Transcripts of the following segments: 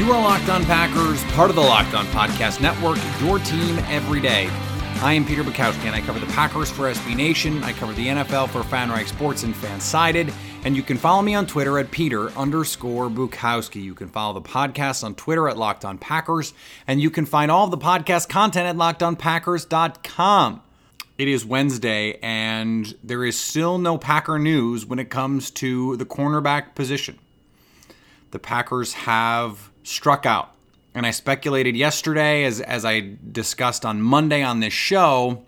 You are Locked On Packers, part of the Locked On Podcast Network, your team every day. I am Peter Bukowski, and I cover the Packers for SB Nation. I cover the NFL for FanRag Sports and FanSided. And you can follow me on Twitter at Peter underscore Bukowski. You can follow the podcast on Twitter at Locked On Packers. And you can find all of the podcast content at LockedOnPackers.com. It is Wednesday, and there is still no Packer news when it comes to the cornerback position. The Packers have struck out. And I speculated yesterday, as, as I discussed on Monday on this show,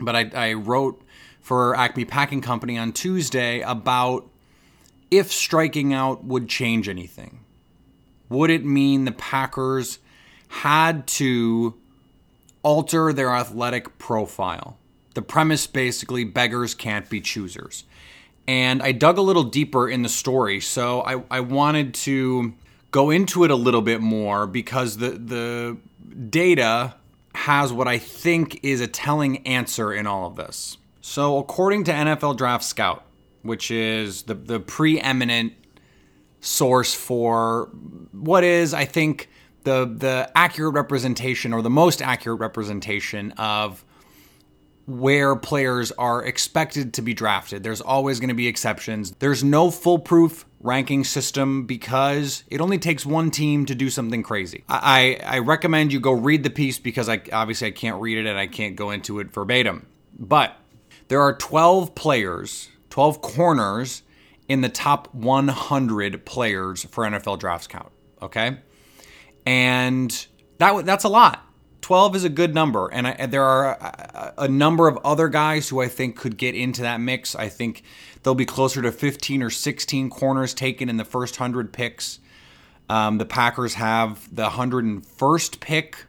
but I, I wrote for Acme Packing Company on Tuesday about if striking out would change anything. Would it mean the Packers had to alter their athletic profile? The premise basically beggars can't be choosers. And I dug a little deeper in the story, so I, I wanted to go into it a little bit more because the the data has what I think is a telling answer in all of this. So, according to NFL Draft Scout, which is the, the preeminent source for what is, I think, the the accurate representation or the most accurate representation of where players are expected to be drafted. There's always going to be exceptions. There's no foolproof ranking system because it only takes one team to do something crazy. I, I recommend you go read the piece because I obviously I can't read it and I can't go into it verbatim. But there are 12 players, 12 corners in the top 100 players for NFL draft Scout. Okay, and that that's a lot. 12 is a good number, and, I, there are a, a, number of other guys who I think could get into that mix. I think there'll be closer to 15 or 16 corners taken in the first 100 picks. Um, the Packers have the 101st pick,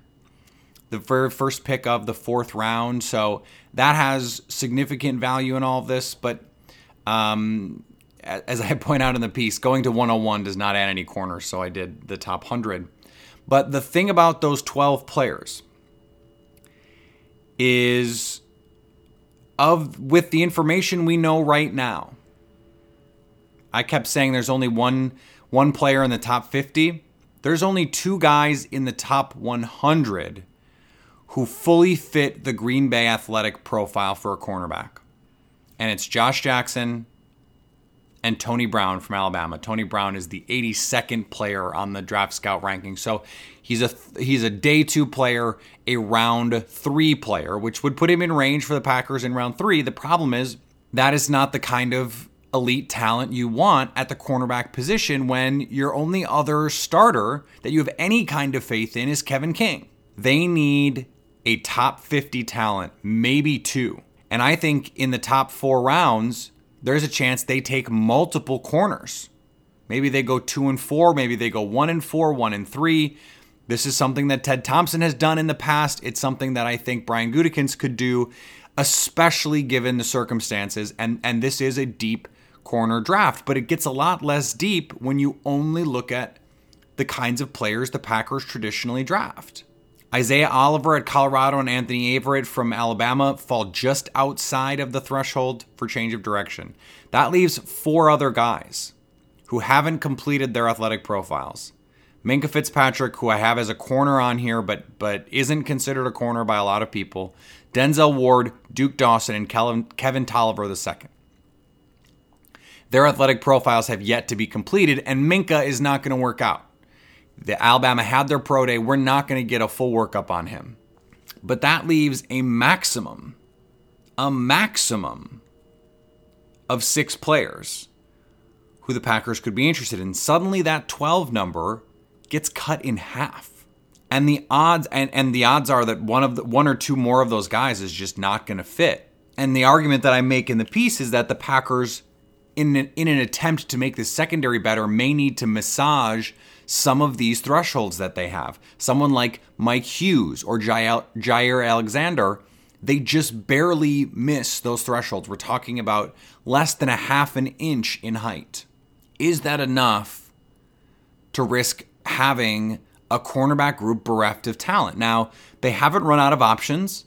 the very first pick of the fourth round, so that has significant value in all of this. But um, as I point out in the piece, going to 101 does not add any corners, so I did the top 100. But the thing about those 12 players is of with the information we know right now. I kept saying there's only one one player in the top 50. There's only two guys in the top 100 who fully fit the Green Bay athletic profile for a cornerback. And it's Josh Jackson and Tony Brown from Alabama. Tony Brown is the 82nd player on the draft scout ranking. So he's a he's a day 2 player, a round 3 player, which would put him in range for the Packers in round 3. The problem is that is not the kind of elite talent you want at the cornerback position when your only other starter that you have any kind of faith in is Kevin King. They need a top 50 talent, maybe two. And I think in the top 4 rounds there's a chance they take multiple corners. Maybe they go two and four, maybe they go one and four, one and three. This is something that Ted Thompson has done in the past. It's something that I think Brian Gutekunst could do, especially given the circumstances. And and this is a deep corner draft, but it gets a lot less deep when you only look at the kinds of players the Packers traditionally draft. Isaiah Oliver at Colorado and Anthony Averett from Alabama fall just outside of the threshold for change of direction. That leaves four other guys who haven't completed their athletic profiles. Minkah Fitzpatrick, who I have as a corner on here, but but isn't considered a corner by a lot of people. Denzel Ward, Duke Dawson, and Kevin, Kevin Toliver II. Their athletic profiles have yet to be completed, and Minkah is not going to work out. The Alabama had their pro day. We're not going to get a full workup on him. But that leaves a maximum, a maximum of six players who the Packers could be interested in. Suddenly that 12 number gets cut in half. And the odds and, and the odds are that one of the one or two more of those guys is just not going to fit. And the argument that I make in the piece is that the Packers in an, in an attempt to make the secondary better may need to massage some of these thresholds that they have. Someone like Mike Hughes or Jaire, Alexander, they just barely miss those thresholds. We're talking about less than a half an inch in height. Is that enough to risk having a cornerback group bereft of talent? Now, they haven't run out of options.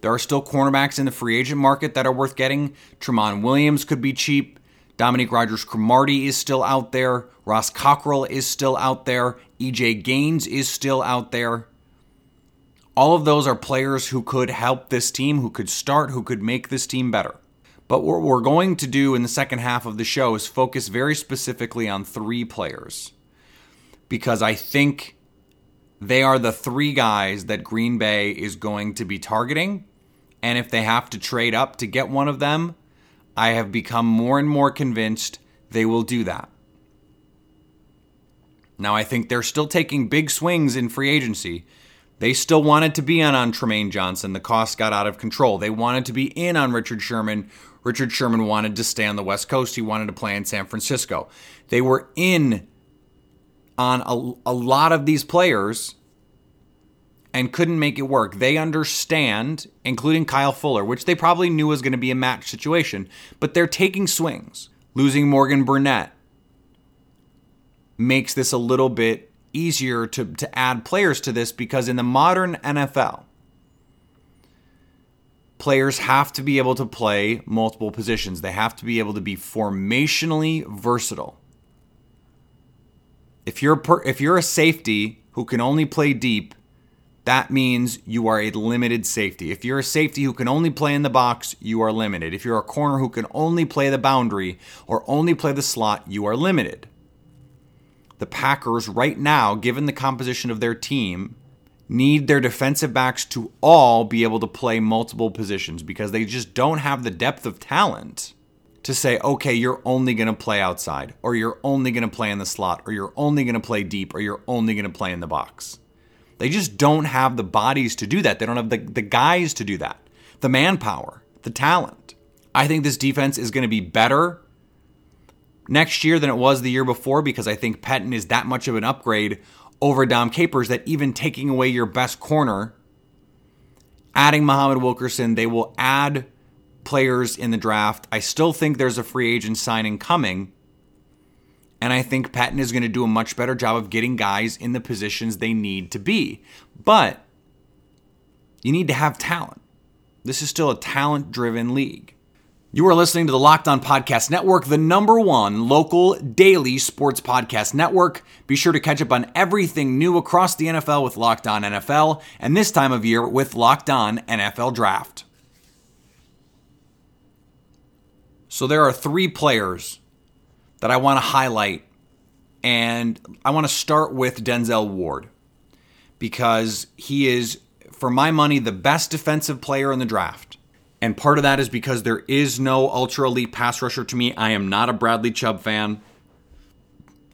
There are still cornerbacks in the free agent market that are worth getting. Tramon Williams could be cheap. Dominique Rodgers Cromartie is still out there. Ross Cockrell is still out there. EJ Gaines is still out there. All of those are players who could help this team, who could start, who could make this team better. But what we're going to do in the second half of the show is focus very specifically on three players. Because I think they are the three guys that Green Bay is going to be targeting. And if they have to trade up to get one of them, I have become more and more convinced they will do that. Now, I think they're still taking big swings in free agency. They still wanted to be on, on Trumaine Johnson. The cost got out of control. They wanted to be in on Richard Sherman. Richard Sherman wanted to stay on the West Coast. He wanted to play in San Francisco. They were in on a, a lot of these players and couldn't make it work. They understand, including Kyle Fuller, which they probably knew was going to be a match situation, but they're taking swings. Losing Morgan Burnett makes this a little bit easier to, to add players to this because in the modern NFL, players have to be able to play multiple positions. They have to be able to be formationally versatile. If you're per, if you're a safety who can only play deep, that means you are a limited safety. If you're a safety who can only play in the box, you are limited. If you're a corner who can only play the boundary or only play the slot, you are limited. The Packers, right now, given the composition of their team, need their defensive backs to all be able to play multiple positions because they just don't have the depth of talent to say, okay, you're only going to play outside, or you're only going to play in the slot, or you're only going to play deep, or you're only going to play in the box. They just don't have the bodies to do that. They don't have the, the guys to do that, the manpower, the talent. I think this defense is going to be better next year than it was the year before because I think Pettine is that much of an upgrade over Dom Capers that even taking away your best corner, adding Muhammad Wilkerson, they will add players in the draft. I still think there's a free agent signing coming. And I think Patton is going to do a much better job of getting guys in the positions they need to be. But you need to have talent. This is still a talent driven league. You are listening to the Locked On Podcast Network, the number one local daily sports podcast network. Be sure to catch up on everything new across the NFL with Locked On NFL, and this time of year with Locked On NFL Draft. So there are three players that I want to highlight, and I want to start with Denzel Ward because he is, for my money, the best defensive player in the draft. And part of that is because there is no ultra elite pass rusher to me. I am not a Bradley Chubb fan.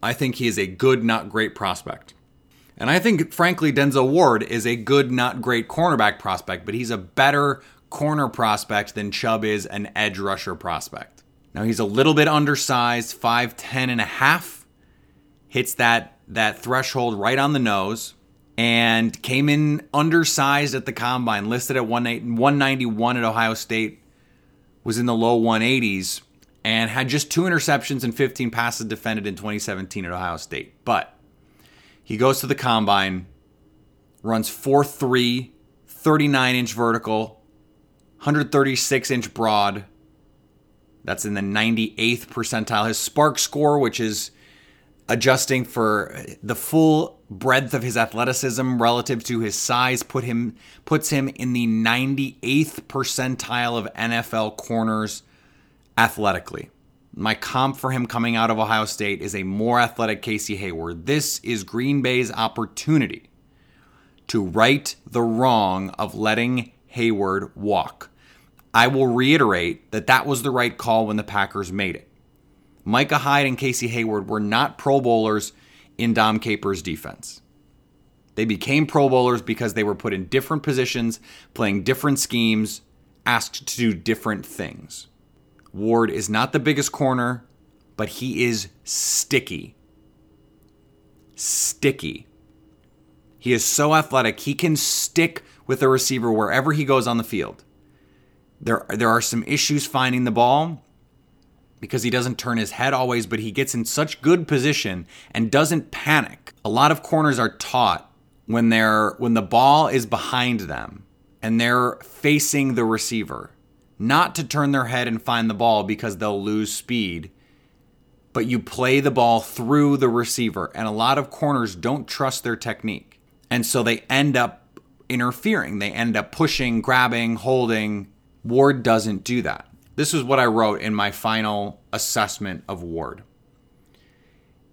I think he is a good, not great prospect. And I think, frankly, Denzel Ward is a good, not great cornerback prospect, but he's a better corner prospect than Chubb is an edge rusher prospect. Now he's a little bit undersized, 5'10 and a half. Hits that that threshold right on the nose and came in undersized at the combine, listed at 191 at Ohio State, was in the low 180s and had just two interceptions and 15 passes defended in 2017 at Ohio State. But he goes to the combine, runs 4'3, 39 inch vertical, 136 inch broad, that's in the 98th percentile. His SPARQ score, which is adjusting for the full breadth of his athleticism relative to his size, put him puts him in the 98th percentile of NFL corners athletically. My comp for him coming out of Ohio State is a more athletic Casey Hayward. This is Green Bay's opportunity to right the wrong of letting Hayward walk. I will reiterate that that was the right call when the Packers made it. Micah Hyde and Casey Hayward were not Pro Bowlers in Dom Capers' defense. They became Pro Bowlers because they were put in different positions, playing different schemes, asked to do different things. Ward is not the biggest corner, but he is sticky. sticky. He is so athletic, he can stick with a receiver wherever he goes on the field. There, there are some issues finding the ball because he doesn't turn his head always, but he gets in such good position and doesn't panic. A lot of corners are taught when they're when the ball is behind them and they're facing the receiver, not to turn their head and find the ball because they'll lose speed, but you play the ball through the receiver. And a lot of corners don't trust their technique. And so they end up interfering. They end up pushing, grabbing, holding. Ward doesn't do that. This is what I wrote in my final assessment of Ward.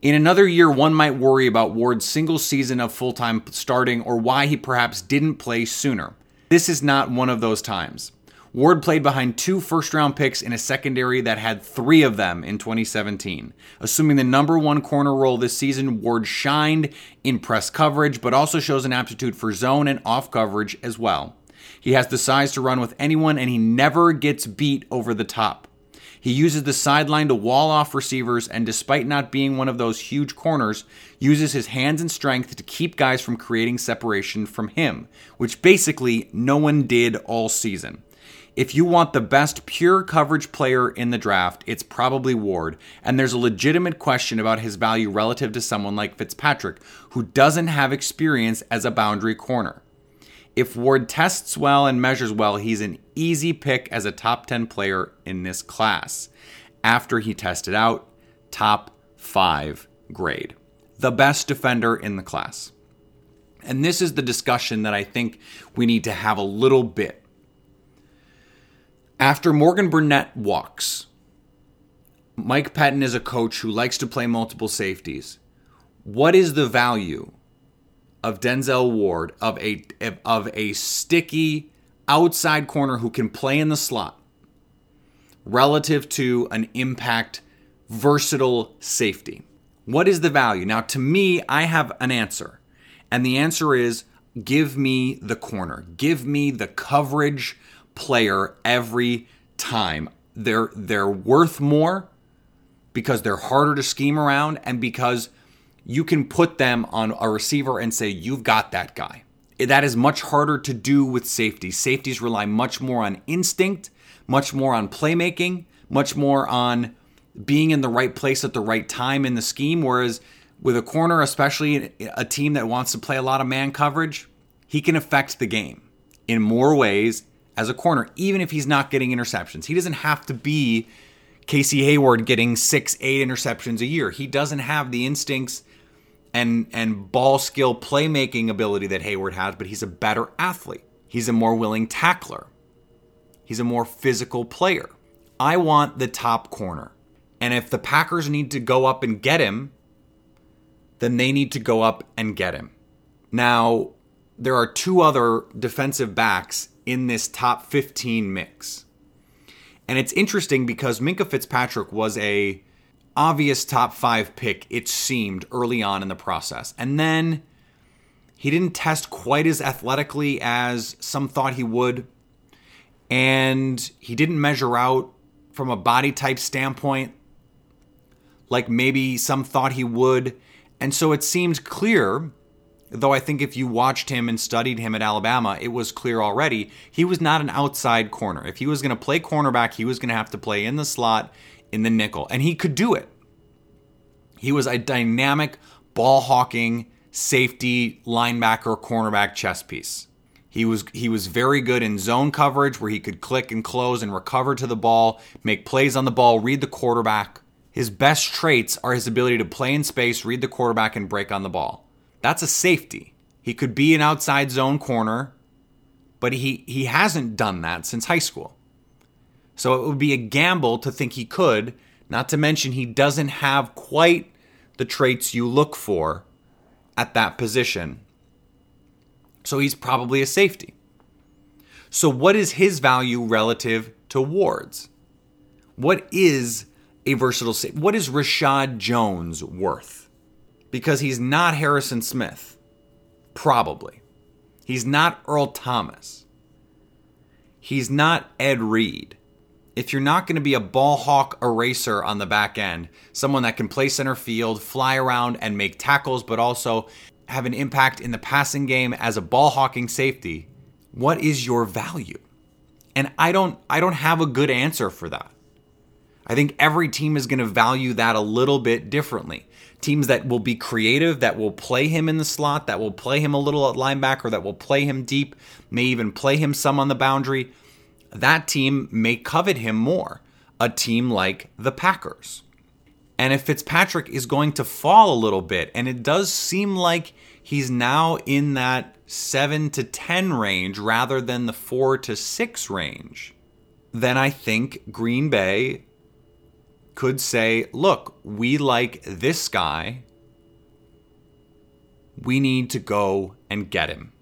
In another year, one might worry about Ward's single season of full time starting or why he perhaps didn't play sooner. This is not one of those times. Ward played behind two first round picks in a secondary that had three of them in 2017. Assuming the number one corner role this season, Ward shined in press coverage, but also shows an aptitude for zone and off coverage as well. He has the size to run with anyone, and he never gets beat over the top. He uses the sideline to wall off receivers, and despite not being one of those huge corners, uses his hands and strength to keep guys from creating separation from him, which basically no one did all season. If you want the best pure coverage player in the draft, it's probably Ward, and there's a legitimate question about his value relative to someone like Fitzpatrick, who doesn't have experience as a boundary corner. If Ward tests well and measures well, he's an easy pick as a top 10 player in this class. After he tested out, top 5 grade. The best defender in the class. And this is the discussion that I think we need to have a little bit. After Morgan Burnett walks, Mike Pettine is a coach who likes to play multiple safeties. What is the value of Denzel Ward of a of a sticky outside corner who can play in the slot relative to an impact versatile safety. What is the value? Now to me, I have an answer. And the answer is give me the corner. Give me the coverage player every time. They're they're worth more because they're harder to scheme around and because you can put them on a receiver and say, you've got that guy. That is much harder to do with safety. Safeties rely much more on instinct, much more on playmaking, much more on being in the right place at the right time in the scheme. Whereas with a corner, especially a team that wants to play a lot of man coverage, he can affect the game in more ways as a corner, even if he's not getting interceptions. He doesn't have to be Casey Hayward getting six, eight interceptions a year. He doesn't have the instincts and and ball skill playmaking ability that Hayward has, but he's a better athlete. He's a more willing tackler. He's a more physical player. I want the top corner. And if the Packers need to go up and get him, then they need to go up and get him. Now, there are two other defensive backs in this top 15 mix. And it's interesting because Minkah Fitzpatrick was a obvious top five pick, it seemed, early on in the process. And then he didn't test quite as athletically as some thought he would. And he didn't measure out from a body type standpoint like maybe some thought he would. And so it seemed clear, though I think if you watched him and studied him at Alabama, it was clear already, he was not an outside corner. If he was going to play cornerback, he was going to have to play in the slot in the nickel, and he could do it. He was a dynamic ball hawking safety linebacker cornerback chess piece. He was he was very good in zone coverage where he could click and close and recover to the ball, make plays on the ball, read the quarterback. His best traits are his ability to play in space, read the quarterback and break on the ball. That's a safety. He could be an outside zone corner, but he he hasn't done that since high school. So it would be a gamble to think he could, not to mention he doesn't have quite the traits you look for at that position. So he's probably a safety. So, what is his value relative to Ward's? What is a versatile safety? What is Reshad Jones worth? Because he's not Harrison Smith. Probably. He's not Earl Thomas. He's not Ed Reed. If you're not going to be a ball hawk eraser on the back end, someone that can play center field, fly around, and make tackles, but also have an impact in the passing game as a ball hawking safety, what is your value? And I don't I don't have a good answer for that. I think every team is going to value that a little bit differently. Teams that will be creative, that will play him in the slot, that will play him a little at linebacker, that will play him deep, may even play him some on the boundary that team may covet him more, a team like the Packers. And if Fitzpatrick is going to fall a little bit, and it does seem like he's now in that 7 to 10 range rather than the 4 to 6 range, then I think Green Bay could say, look, we like this guy. We need to go and get him.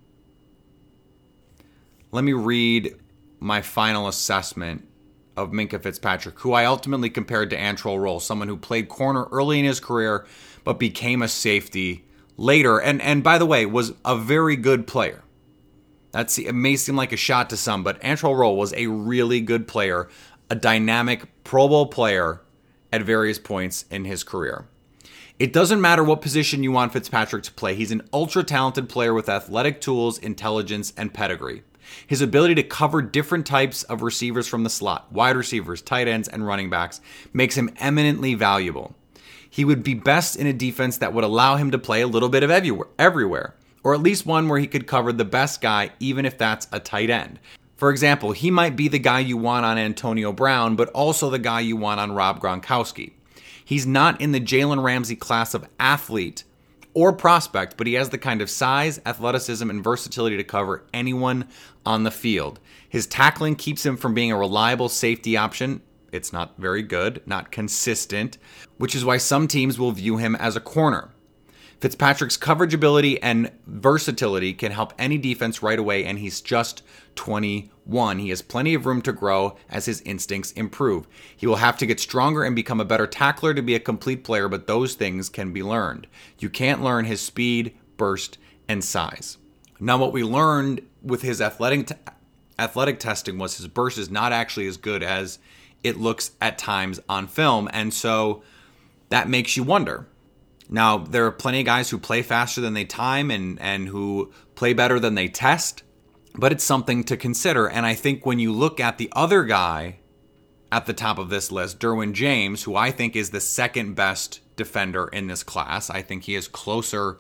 Let me read my final assessment of Minkah Fitzpatrick, who I ultimately compared to Antrel Rolle, someone who played corner early in his career but became a safety later, and and by the way, was a very good player. That's it may seem like a shot to some, but Antrel Rolle was a really good player, a dynamic Pro Bowl player at various points in his career. It doesn't matter what position you want Fitzpatrick to play. He's an ultra talented player with athletic tools, intelligence, and pedigree. His ability to cover different types of receivers from the slot, wide receivers, tight ends, and running backs, makes him eminently valuable. He would be best in a defense that would allow him to play a little bit of everywhere, or at least one where he could cover the best guy, even if that's a tight end. For example, he might be the guy you want on Antonio Brown, but also the guy you want on Rob Gronkowski. He's not in the Jalen Ramsey class of athlete or prospect, but he has the kind of size, athleticism, and versatility to cover anyone on the field. His tackling keeps him from being a reliable safety option. It's not very good, not consistent, which is why some teams will view him as a corner. Fitzpatrick's coverage ability and versatility can help any defense right away, and he's just 21. He has plenty of room to grow as his instincts improve. He will have to get stronger and become a better tackler to be a complete player, but those things can be learned. You can't learn his speed, burst, and size. Now, what we learned with his athletic, t- athletic testing was his burst is not actually as good as it looks at times on film, and so that makes you wonder now, there are plenty of guys who play faster than they time and, and who play better than they test, but it's something to consider. And I think when you look at the other guy at the top of this list, Derwin James, who I think is the second best defender in this class, I think he is closer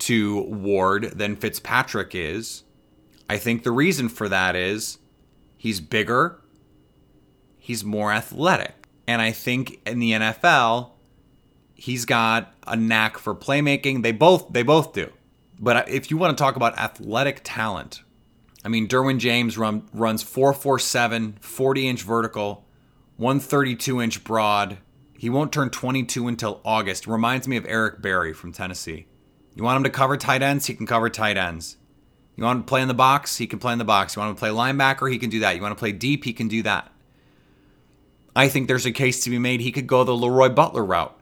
to Ward than Fitzpatrick is. I think the reason for that is he's bigger, he's more athletic. And I think in the NFL, he's got a knack for playmaking. They both they both do. But if you want to talk about athletic talent, I mean Derwin James run, runs 447, 40 inch vertical, 132 inch broad. He won't turn 22 until August. Reminds me of Eric Berry from Tennessee. You want him to cover tight ends? He can cover tight ends. You want him to play in the box? He can play in the box. You want him to play linebacker? He can do that. You want to play deep? He can do that. I think there's a case to be made he could go the Leroy Butler route.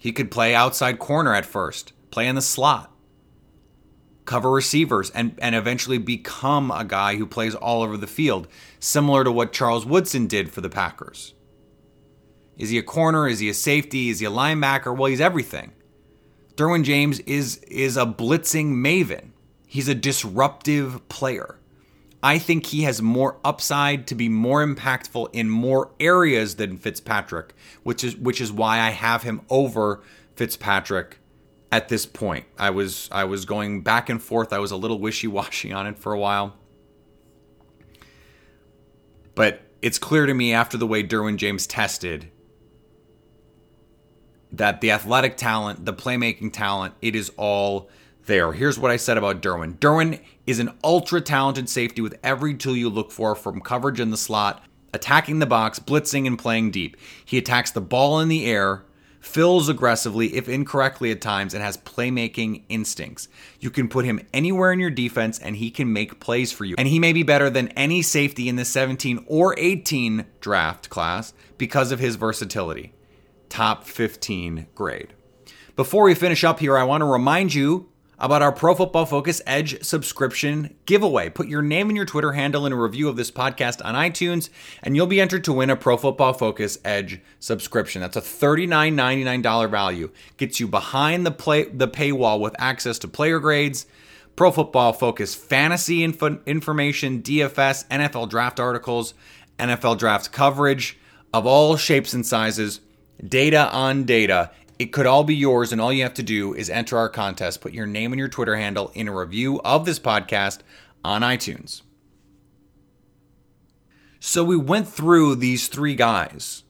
He could play outside corner at first, play in the slot, cover receivers, and, and eventually become a guy who plays all over the field, similar to what Charles Woodson did for the Packers. Is he a corner? Is he a safety? Is he a linebacker? Well, he's everything. Derwin James is is a blitzing maven. He's a disruptive player. I think he has more upside to be more impactful in more areas than Fitzpatrick, which is which is why I have him over Fitzpatrick at this point. I was I was going back and forth. I was a little wishy-washy on it for a while. But it's clear to me after the way Derwin James tested that the athletic talent, the playmaking talent, it is all there. Here's what I said about Derwin. Derwin is an ultra talented safety with every tool you look for from coverage in the slot, attacking the box, blitzing, and playing deep. He attacks the ball in the air, fills aggressively, if incorrectly at times, and has playmaking instincts. You can put him anywhere in your defense and he can make plays for you. And he may be better than any safety in the 17 or 18 draft class because of his versatility. Top 15 grade. Before we finish up here, I want to remind you about our Pro Football Focus Edge subscription giveaway. Put your name and your Twitter handle in a review of this podcast on iTunes, and you'll be entered to win a Pro Football Focus Edge subscription. That's a $39.99 value. Gets you behind the play the paywall with access to player grades, Pro Football Focus fantasy info, information, DFS, NFL draft articles, NFL draft coverage of all shapes and sizes, data on data it could all be yours, and all you have to do is enter our contest. Put your name and your Twitter handle in a review of this podcast on iTunes. So we went through these three guys,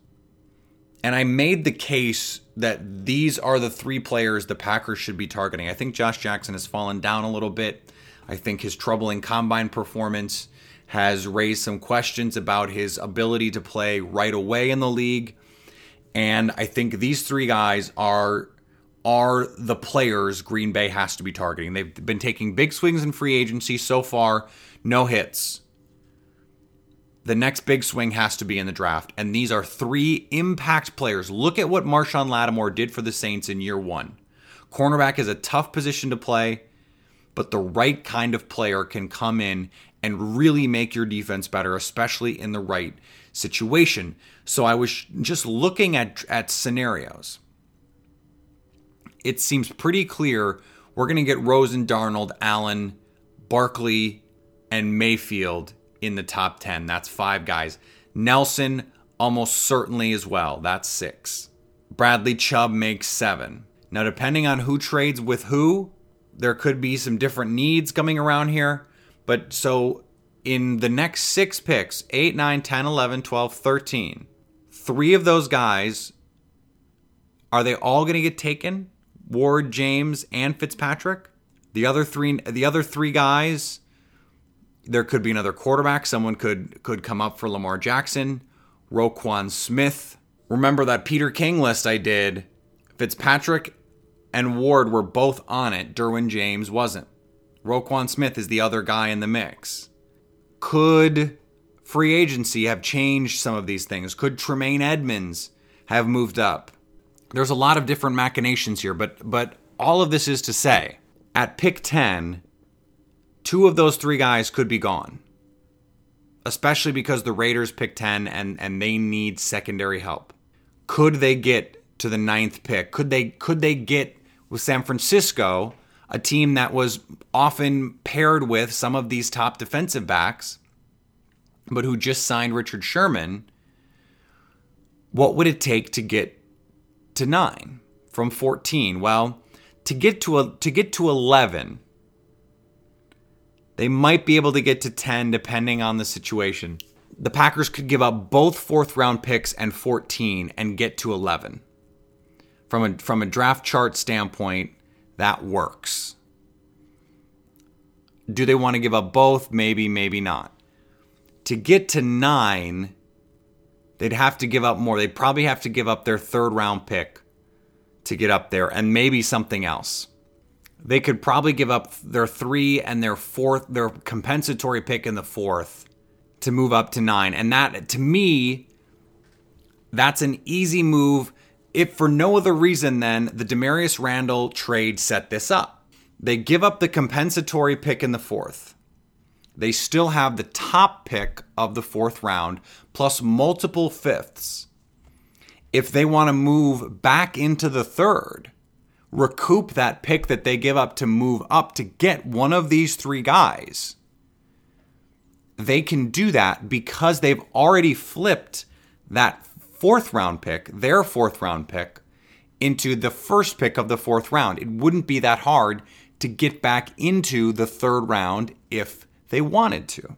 and I made the case that these are the three players the Packers should be targeting. I think Josh Jackson has fallen down a little bit. I think his troubling combine performance has raised some questions about his ability to play right away in the league. And I think these three guys are are the players Green Bay has to be targeting. They've been taking big swings in free agency so far, no hits. The next big swing has to be in the draft, and these are three impact players. Look at what Marshon Lattimore did for the Saints in year one. Cornerback is a tough position to play, but the right kind of player can come in and really make your defense better, especially in the right situation. So I was just looking at at scenarios. It seems pretty clear we're going to get Rosen, Darnold, Allen, Barkley, and Mayfield in the top 10. That's five guys. Nelson almost certainly as well. That's six. Bradley Chubb makes seven. Now, depending on who trades with who, there could be some different needs coming around here. But so in the next six picks 8, 9, 10, 11, 12, 13 three of those guys are they all going to get taken? Ward, James, and Fitzpatrick? The other three the other three guys there could be another quarterback. Someone could could come up for Lamar Jackson, Roquan Smith. Remember that Peter King list I did? Fitzpatrick and Ward were both on it. Derwin James wasn't. Roquan Smith is the other guy in the mix. Could free agency have changed some of these things? Could Tremaine Edmunds have moved up? There's a lot of different machinations here, but but all of this is to say, at pick 10, two of those three guys could be gone. Especially because the Raiders pick 10 and, and they need secondary help. Could they get to the ninth pick? Could they could they get with San Francisco a team that was often paired with some of these top defensive backs, but who just signed Richard Sherman, what would it take to get to 9 from 14? Well, to get to a, to get to 11, they might be able to get to 10 depending on the situation. The Packers could give up both fourth round picks and 14 and get to 11. From a from a draft chart standpoint, that works. Do they want to give up both? Maybe, maybe not. To get to nine, they'd have to give up more. They'd probably have to give up their third round pick to get up there and maybe something else. They could probably give up their three and their fourth, their compensatory pick in the fourth to move up to nine. And that, to me, that's an easy move if for no other reason than the Damarious Randall trade set this up. They give up the compensatory pick in the fourth. They still have the top pick of the fourth round plus multiple fifths. If they want to move back into the third, recoup that pick that they give up to move up to get one of these three guys, they can do that because they've already flipped that fourth round pick, their fourth round pick, into the first pick of the fourth round. It wouldn't be that hard to get back into the third round if they wanted to.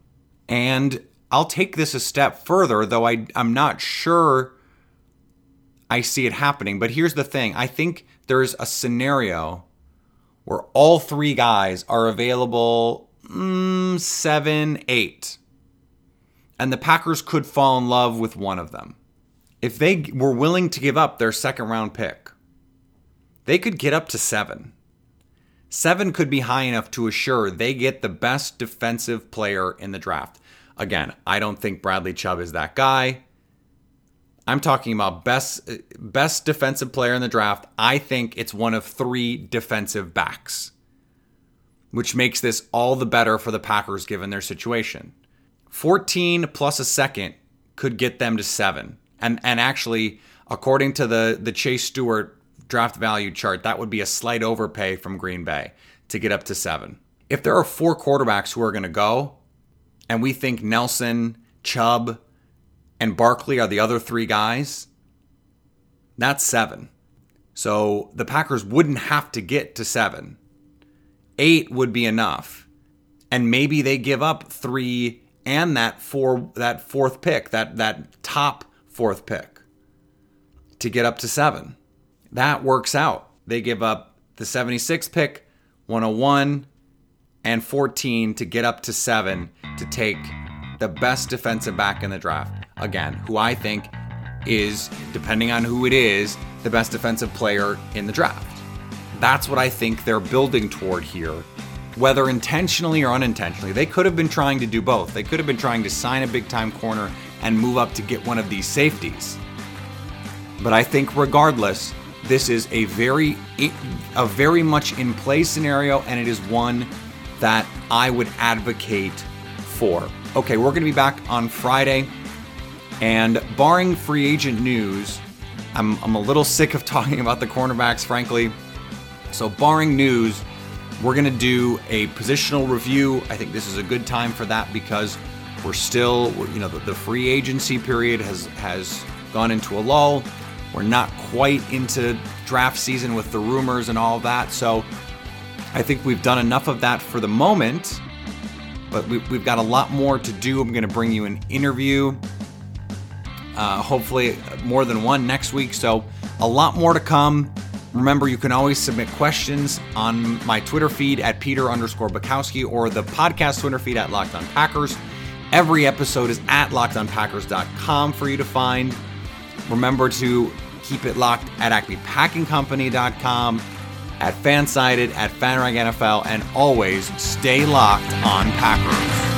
And I'll take this a step further, though I, I'm not sure I see it happening. But here's the thing I think there's a scenario where all three guys are available mm, seven, eight. And the Packers could fall in love with one of them if they were willing to give up their second round pick, they could get up to seven. Seven could be high enough to assure they get the best defensive player in the draft. Again, I don't think Bradley Chubb is that guy. I'm talking about best best defensive player in the draft. I think it's one of three defensive backs. which makes this all the better for the Packers given their situation. 14 plus a second could get them to seven. And and actually, according to the the Chase Stuart draft value chart, that would be a slight overpay from Green Bay to get up to seven. If there are four quarterbacks who are going to go, and we think Nelson, Chubb, and Barkley are the other three guys, that's seven. So the Packers wouldn't have to get to seven. Eight would be enough. And maybe they give up three and that four that fourth pick, that that top fourth pick to get up to seven. That works out. They give up the 76 pick, 101, and 14 to get up to seven to take the best defensive back in the draft. Again, who I think is, depending on who it is, the best defensive player in the draft. That's what I think they're building toward here. Whether intentionally or unintentionally, they could have been trying to do both. They could have been trying to sign a big time corner and move up to get one of these safeties. But I think regardless, this is a very a very much in play scenario and it is one that I would advocate for. Okay, we're going to be back on Friday and barring free agent news, I'm, I'm a little sick of talking about the cornerbacks, frankly. So, barring news, we're going to do a positional review. I think this is a good time for that because we're still, you know, the, the free agency period has has gone into a lull. We're not quite into draft season with the rumors and all that. So, I think we've done enough of that for the moment. But we, we've got a lot more to do. I'm going to bring you an interview uh, hopefully, more than one next week. So, a lot more to come. Remember, you can always submit questions on my Twitter feed at Peter underscore Bukowski or the podcast Twitter feed at Locked On Packers. Every episode is at lockedonpackers.com for you to find. Remember to keep it locked at acmepackingcompany.com, at Fansided, at FanRag NFL, and always stay locked on Packers.